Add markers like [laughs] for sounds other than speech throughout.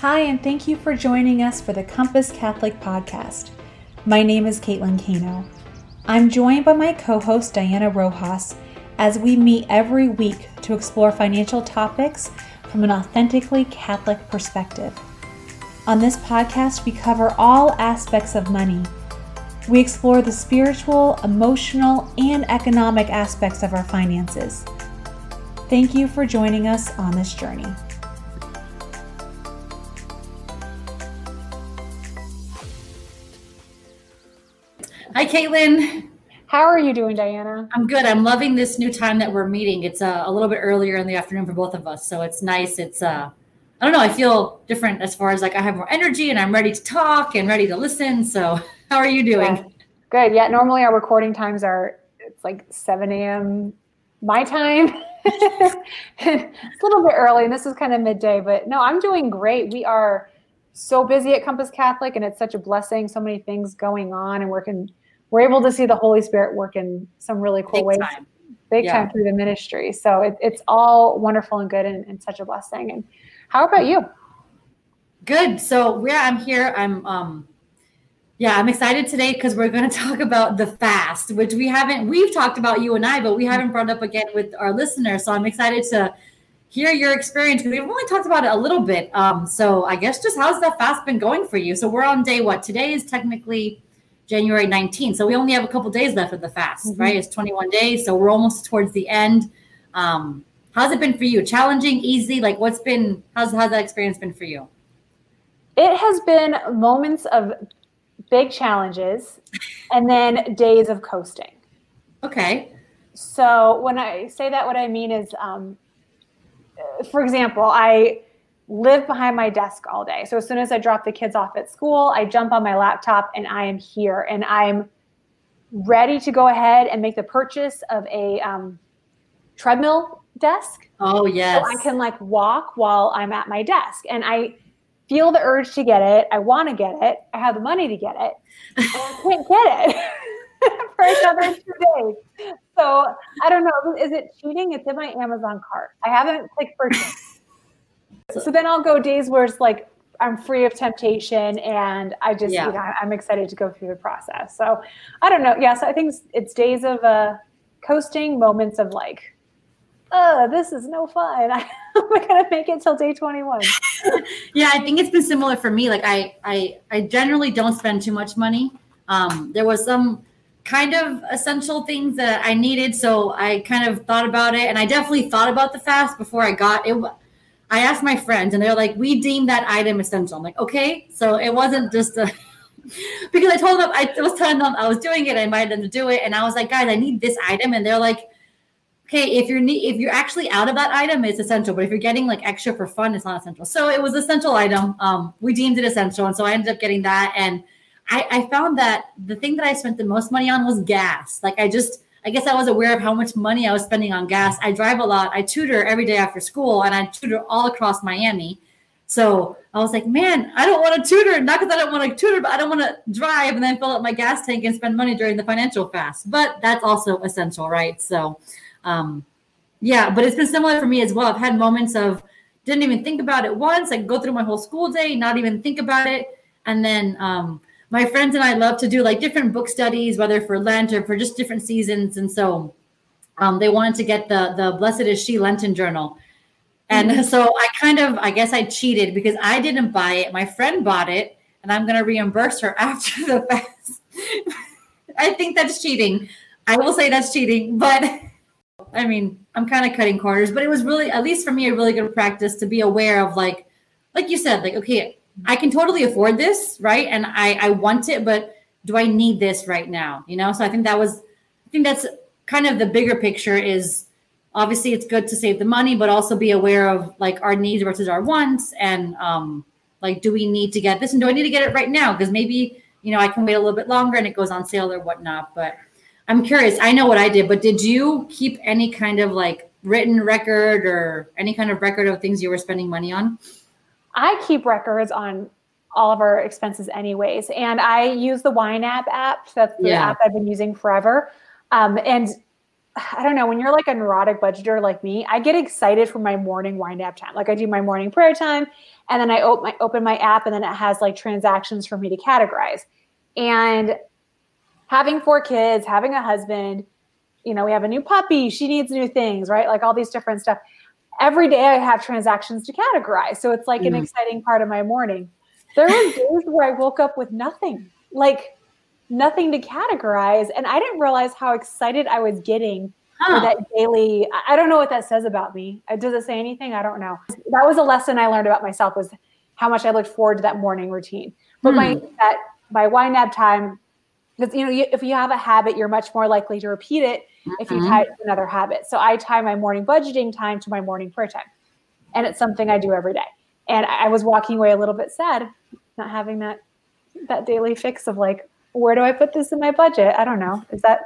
Hi, and thank you for joining us for the Compass Catholic Podcast. My name is Caitlin Kano. I'm joined by my co host Diana Rojas as we meet every week to explore financial topics from an authentically Catholic perspective. On this podcast, we cover all aspects of money. We explore the spiritual, emotional, and economic aspects of our finances. Thank you for joining us on this journey. Hi, Caitlin. How are you doing, Diana? I'm good. I'm loving this new time that we're meeting. It's uh, a little bit earlier in the afternoon for both of us, so it's nice. It's uh, I don't know. I feel different as far as like I have more energy and I'm ready to talk and ready to listen. So, [laughs] how are you doing? Yeah. Good. Yeah. Normally our recording times are it's like 7 a.m. my time. [laughs] it's a little bit early, and this is kind of midday. But no, I'm doing great. We are so busy at Compass Catholic, and it's such a blessing. So many things going on, and working we're able to see the Holy Spirit work in some really cool Big ways, time. big Yeah. time through the ministry. So it, it's all wonderful and good and, and such a blessing. And how about you? Good. So yeah, I'm here. I'm um yeah, I'm excited today because we're going [laughs] to talk about the fast, which we haven't we've talked about you and I, but we haven't brought up again with our listeners. So I'm excited to hear your experience because we've only talked about it a little bit. Um, so I guess just how's that fast been going for you? So we're on day what? Today is technically January 19th. So we only have a couple days left of the fast, Mhm. right? It's 21 days. So we're almost towards the end. Um, how's it been for you? Challenging, easy? Like what's been how's how's that experience been for you? It has been moments of big challenges [laughs] and then days of coasting. Okay. So when I say that, what I mean is, um, for example, I live behind my desk all day. So as soon as I drop the kids off at school, I jump on my laptop and I am here and I'm ready to go ahead and make the purchase of a um, treadmill desk. Oh yes. So I can like walk while I'm at my desk. And I feel the urge to get it. I want to get it. I have the money to get it. And I can't get it [laughs] for another two days. So I don't know. Is it cheating? It's in my Amazon cart. I haven't clicked purchase. So then I'll go days where it's like I'm free of temptation and I just, Yeah. you know, I'm excited to go through the process. So I don't know. Yeah. So I think it's, days of uh, coasting, moments of like, oh, this is no fun. [laughs] I'm not going to make it till day 21. [laughs] yeah, I think it's been similar for me. Like I I I generally don't spend too much money. Um, there was some kind of essential things that I needed, so I kind of thought about it, and I definitely thought about the fast before I got it. I asked my friends, and they're like, "We deem that item essential." I'm like, "Okay," so it wasn't just a. [laughs] because I told them I was telling them I was doing it, I invited them to do it, and I was like, "Guys, I need this item," and they're like, okay, if you're ne- if you're actually out of that item, it's essential. But if you're getting like extra for fun, it's not essential. So it was essential item. Um, we deemed it essential, and so I ended up getting that. And I, I found that the thing that I spent the most money on was gas. Like I just, I guess I was aware of how much money I was spending on gas. I drive a lot. I tutor every day after school, and I tutor all across Miami. So I was like, man, I don't want to tutor. Not because I don't want to tutor, but I don't want to drive and then fill up my gas tank and spend money during the financial fast. But that's also essential, right? So um yeah but it's been similar for me as well i've had moments of didn't even think about it once like go through my whole school day not even think about it and then um my friends and i love to do like different book studies whether for lent or for just different seasons and so um they wanted to get the the blessed is she lenten journal. And so i kind of i guess i cheated because i didn't buy it. My friend bought it and i'm going to reimburse her [laughs] after the fast [laughs] i think that's cheating. I will say that's cheating but I mean, I'm kind of cutting corners, but it was really, at least for me, a really good practice to be aware of like, like you said, like, okay, I can totally afford this, right? And I, I want it, but do I need this right now? You know? So I think that was, I think that's kind of the bigger picture is obviously it's good to save the money, but also be aware of like our needs versus our wants. And um, like, do we need to get this? And do I need to get it right now? Because maybe, you know, I can wait a little bit longer and it goes on sale or whatnot. But I'm curious. I know what I did, but did you keep any kind of like written record or any kind of record of things you were spending money on? I keep records on all of our expenses anyways. And I use the YNAB app. That's the Yeah. app I've been using forever. Um, and I don't know, when you're like a neurotic budgeter like me, I get excited for my morning wind up time. Like I do my morning prayer time and then I open my open my app and then it has like transactions for me to categorize. And having four kids, having a husband, you know, we have a new puppy, she needs new things, right? Like all these different stuff. Every day I have transactions to categorize. So it's like mm-hmm. an exciting part of my morning. There were days where I woke up with nothing. Like nothing to categorize. And I didn't realize how excited I was getting huh. for that daily. I don't know what that says about me. Uh, does it say anything? I don't know. That was a lesson I learned about myself was how much I looked forward to that morning routine. But hmm. my that my YNAB time, because you know, if you have a habit, you're much more likely to repeat it mm-hmm. If you tie it to another habit. So I tie my morning budgeting time to my morning prayer time. And it's something I do every day. And I was walking away a little bit sad not having that that daily fix of like where do I put this in my budget? I don't know. Is that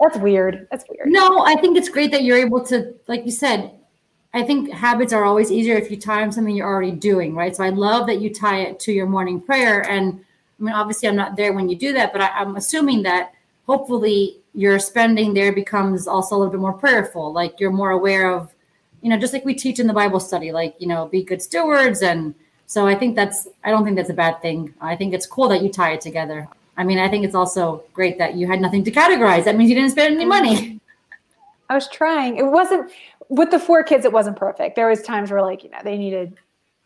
that's weird. That's weird. No, I think it's great that you're able to, like you said, I think habits are always easier if you tie them something you're already doing, right? So I love that you tie it to your morning prayer. And I mean, obviously, I'm not there when you do that, but I, I'm assuming that hopefully your spending there becomes also a little bit more prayerful. Like you're more aware of, you know, just like we teach in the Bible study, like, you know, be good stewards. And so I think that's, I don't think that's a bad thing. I think it's cool that you tie it together. I mean, I think it's also great that you had nothing to categorize. That means you didn't spend any money. [laughs] I was trying. It wasn't with the four kids. It wasn't perfect. There was times where like you know they needed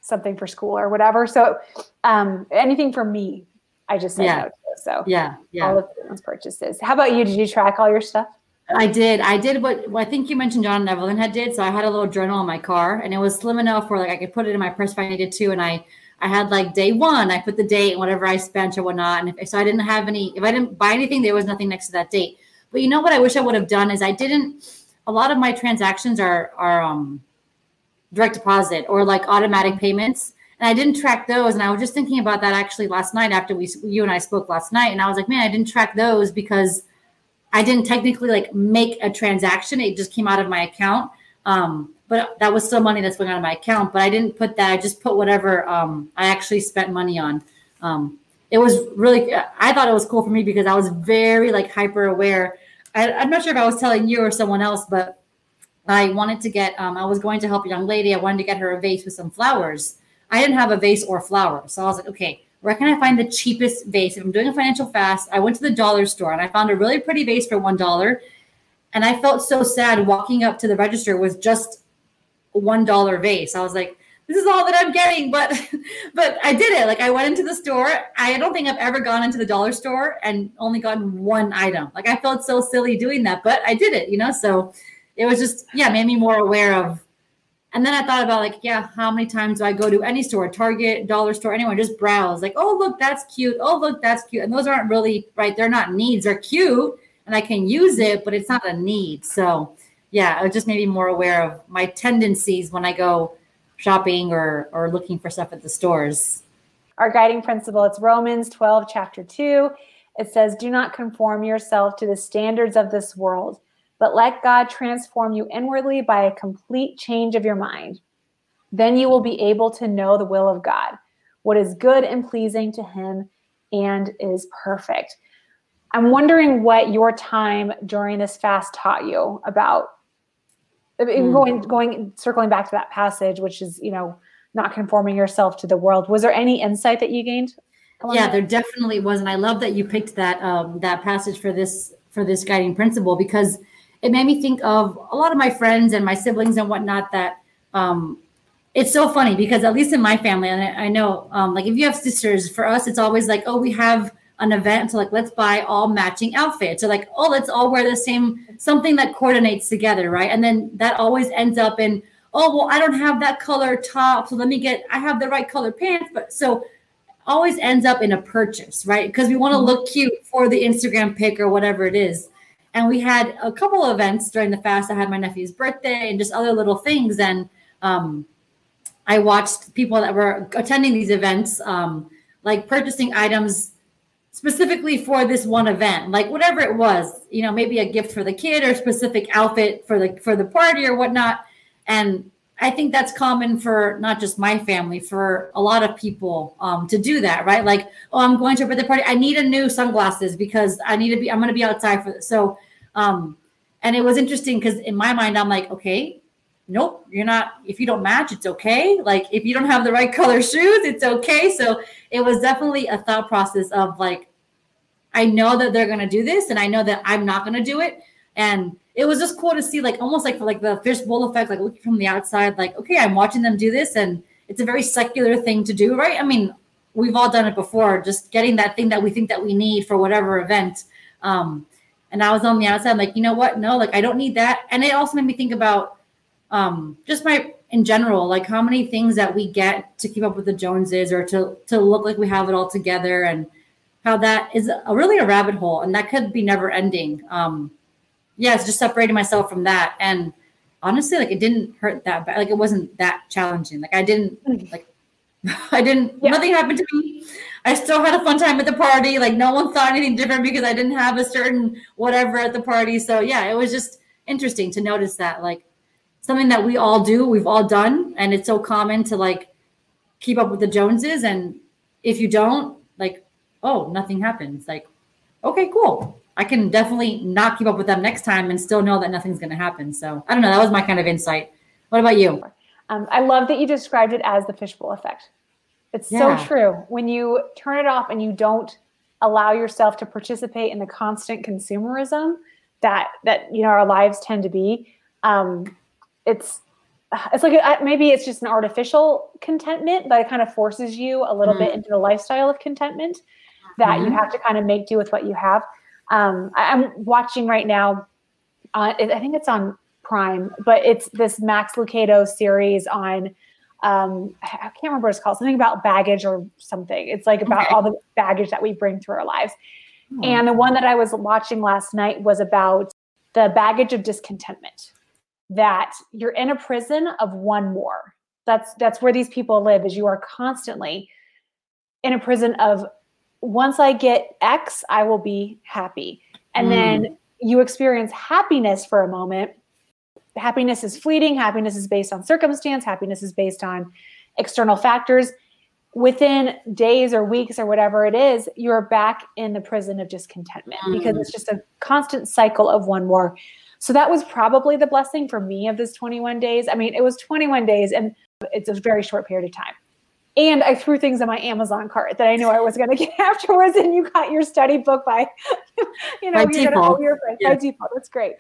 something for school or whatever. So um, anything for me, I just said yeah. no to. So yeah, yeah. All of those purchases. How about you? Did you track all your stuff? I did. I did what I think you mentioned John and Evelyn had did. So I had a little journal in my car, and it was slim enough where like I could put it in my purse if I needed to, and I I had like day one, I put the date and whatever I spent or whatnot. And if so, I didn't have any, if I didn't buy anything, there was nothing next to that date. But you know what I wish I would have done is I didn't, a lot of my transactions are, are, um, direct deposit or like automatic payments. And I didn't track those. And I was just thinking about that actually last night after we, you and I spoke last night. And I was like, man, I didn't track those because I didn't technically like make a transaction. It just came out of my account. Um, but that was still money that's going on my account. But I didn't put that. I just put whatever um, I actually spent money on. Um, it was really. I thought it was cool for me because I was very like hyper aware. I, am not sure if I was telling you or someone else, but I wanted to get. Um, I was going to help a young lady. I wanted to get her a vase with some flowers. I didn't have a vase or flowers, so I was like, okay, where can I find the cheapest vase? If I'm doing a financial fast, I went to the dollar store and I found a really pretty vase for one dollar. And I felt so sad walking up to the register with just one dollar vase. I was like, this is all that I'm getting, but [laughs] but I did it. Like I went into the store. I don't think I've ever gone into the dollar store and only gotten one item. Like I felt so silly doing that, but I did it, you know. So it was just yeah, made me more aware of. And then I thought about like, yeah, how many times do I go to any store, Target, dollar store, anyone, just browse, like, oh look, that's cute. Oh look, that's cute. And those aren't really right. They're not needs. They're cute, and I can use it, but it's not a need. So yeah, it just maybe more aware of my tendencies when I go shopping or or looking for stuff at the stores. Our guiding principle, it's Romans 12, chapter 2. It says, Do not conform yourself to the standards of this world, but let God transform you inwardly by a complete change of your mind. Then you will be able to know the will of God, what is good and pleasing to Him and is perfect. I'm wondering what your time during this fast taught you about mm. going going circling back to that passage which is you know not conforming yourself to the world was there any insight that you gained yeah there definitely was and i love that you picked that um, that passage for this for this guiding principle because it made me think of a lot of my friends and my siblings and whatnot that um, it's so funny because at least in my family and i, I know um, like if you have sisters for us it's always like oh we have an event. So like, let's buy all matching outfits. or like, oh, let's all wear the same something that coordinates together, right? And then that always ends up in, oh, well, I don't have that color top, so let me get. I have the right color pants, but so always ends up in a purchase, right? Because we want to look cute for the Instagram pic or whatever it is. And we had a couple of events during the fast. I had my nephew's birthday and just other little things. And um, I watched people that were attending these events, um, like purchasing items specifically for this one event like whatever it was you know maybe a gift for the kid or specific outfit for the for the party or whatnot and i think that's common for not just my family for a lot of people um, to do that right like oh i'm going to a birthday party i need a new sunglasses because i need to be i'm going to be outside for this so um, And it was interesting because in my mind, I'm like, okay, nope, you're not, if you don't match, it's okay. Like if you don't have the right [laughs] color shoes, it's okay. So it was definitely a thought process of like, I know that they're gonna do this, and I know that I'm not gonna do it. And it was just cool to see, like almost like for like the fishbowl effect, like looking from the outside, like, okay, I'm watching them do this, and it's a very secular thing to do, right? I mean, we've all done it before, just getting that thing that we think that we need for whatever event. Um, and I was on the outside, like, you know what? No, like I don't need that. And it also made me think about um, just my in general, like how many things that we get to keep up with the Joneses or to to look like we have it all together, and how that is a, really a rabbit hole, and that could be never ending. Um, yeah, it's just separating myself from that, and honestly, like it didn't hurt that bad. Like it wasn't that challenging. Like I didn't mm. like [laughs] I didn't. Yeah. Nothing happened to me. I still had a fun time at the party. Like no one thought anything different because I didn't have a certain whatever at the party. So yeah, it was just interesting to notice that. Like something that we all do, we've all done, and it's so common to like keep up with the Joneses. And if you don't, like, oh, nothing happens. Like, okay, cool. I can definitely not keep up with them next time and still know that nothing's going to happen. So I don't know. That was my kind of insight. What about you? Um, I love that you described it as the fishbowl effect. It's yeah. so true. When you turn it off and you don't allow yourself to participate in the constant consumerism that that you know our lives tend to be, um, it's it's like a, maybe it's just an artificial contentment that kind of forces you a little mm. bit into the lifestyle of contentment that mm. you have to kind of make do with what you have. Um, I, am watching right now. Uh, I think it's on Prime, but it's this Max Lucado series on. Um, I can't remember what it's called. Something about baggage or something. It's like about okay. all the baggage that we bring through our lives. Hmm. And the one that I was watching last night was about the baggage of discontentment that you're in a prison of one more. That's that's where these people live is you are constantly in a prison of once I get X, I will be happy. And mm. then you experience happiness for a moment. Happiness is fleeting, happiness is based on circumstance, happiness is based on external factors. Within days or weeks or whatever it is, you're back in the prison of discontentment mm. because it's just a constant cycle of one more. So that was probably the blessing for me of this 21 days. I mean, it was 21 days and it's a very short period of time. And I threw things in my Amazon cart that I knew I was going to get [laughs] afterwards. And you got your study book by, [laughs] you know, by you're default. Your friends yeah. by default. That's great.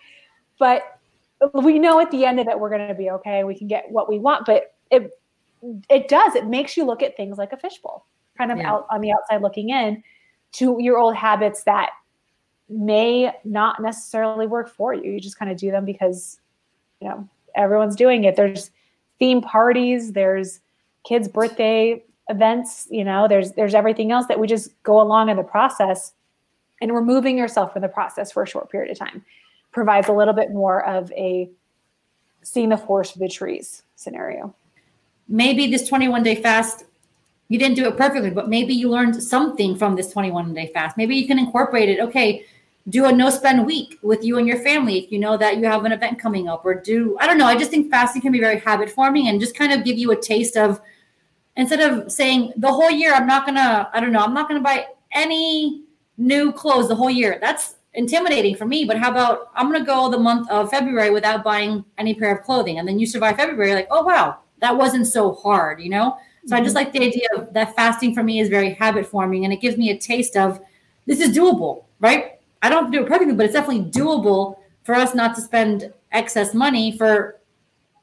But we know at the end of it, we're going to be okay. We can get what we want. But it, it does. It makes you look at things like a fishbowl, kind of yeah. out on the outside looking in to your old habits that may not necessarily work for you. You just kind of do them because, you know, everyone's doing it. There's theme parties, there's kids' birthday events, you know, there's there's everything else that we just go along in the process and removing yourself from the process for a short period of time provides a little bit more of a seeing the forest for the trees scenario. Maybe this 21 day fast you didn't do it perfectly, but maybe you learned something from this 21 day fast. Maybe you can incorporate it. Okay, do a no spend week with you and your family if you know that you have an event coming up or do i don't know i just think fasting can be very habit forming and just kind of give you a taste of instead of saying the whole year i'm not gonna i don't know i'm not gonna buy any new clothes the whole year that's intimidating for me but how about i'm gonna go the month of february without buying any pair of clothing and then you survive february like oh wow that wasn't so hard you know so mm-hmm. i just mm-hmm. like the idea of that fasting for me is very habit forming and it gives me a taste of this is doable right I don't do it perfectly, but it's definitely doable for us not to spend excess money for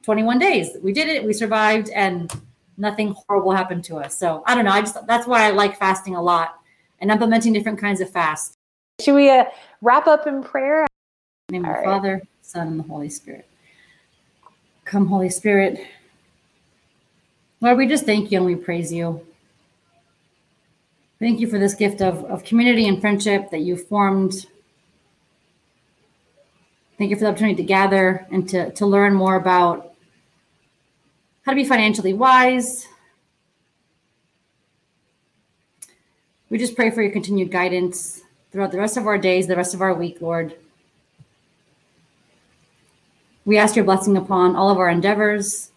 21 days. We did it, we survived, and nothing horrible happened to us. So I don't know. I just that's why I like fasting a lot and implementing different kinds of fast. Should we uh, wrap up in prayer? In the name of the right. Father, Son, and the Holy Spirit. Come, Holy Spirit. Lord, we just thank you and we praise you. Thank you for this gift of, of community and friendship that you formed. Thank you for the opportunity to gather and to, to learn more about how to be financially wise. We just pray for your continued guidance throughout the rest of our days, the rest of our week, Lord. We ask your blessing upon all of our endeavors,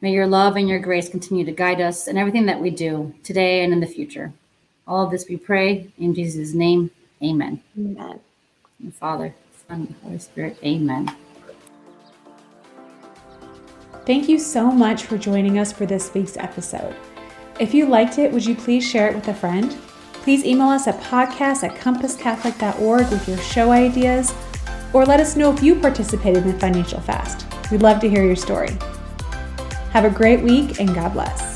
May your love and your grace continue to guide us in everything that we do today and in the future. All of this we pray in Jesus' name. Amen. Amen. the Father, Son, and Holy Spirit. Amen. Thank you so much for joining us for this week's episode. If you liked it, would you please share it with a friend? Please email us at podcast at compasscatholic.org with your show ideas, or let us know if you participated in the financial fast. We'd love to hear your story. Have a great week and God bless.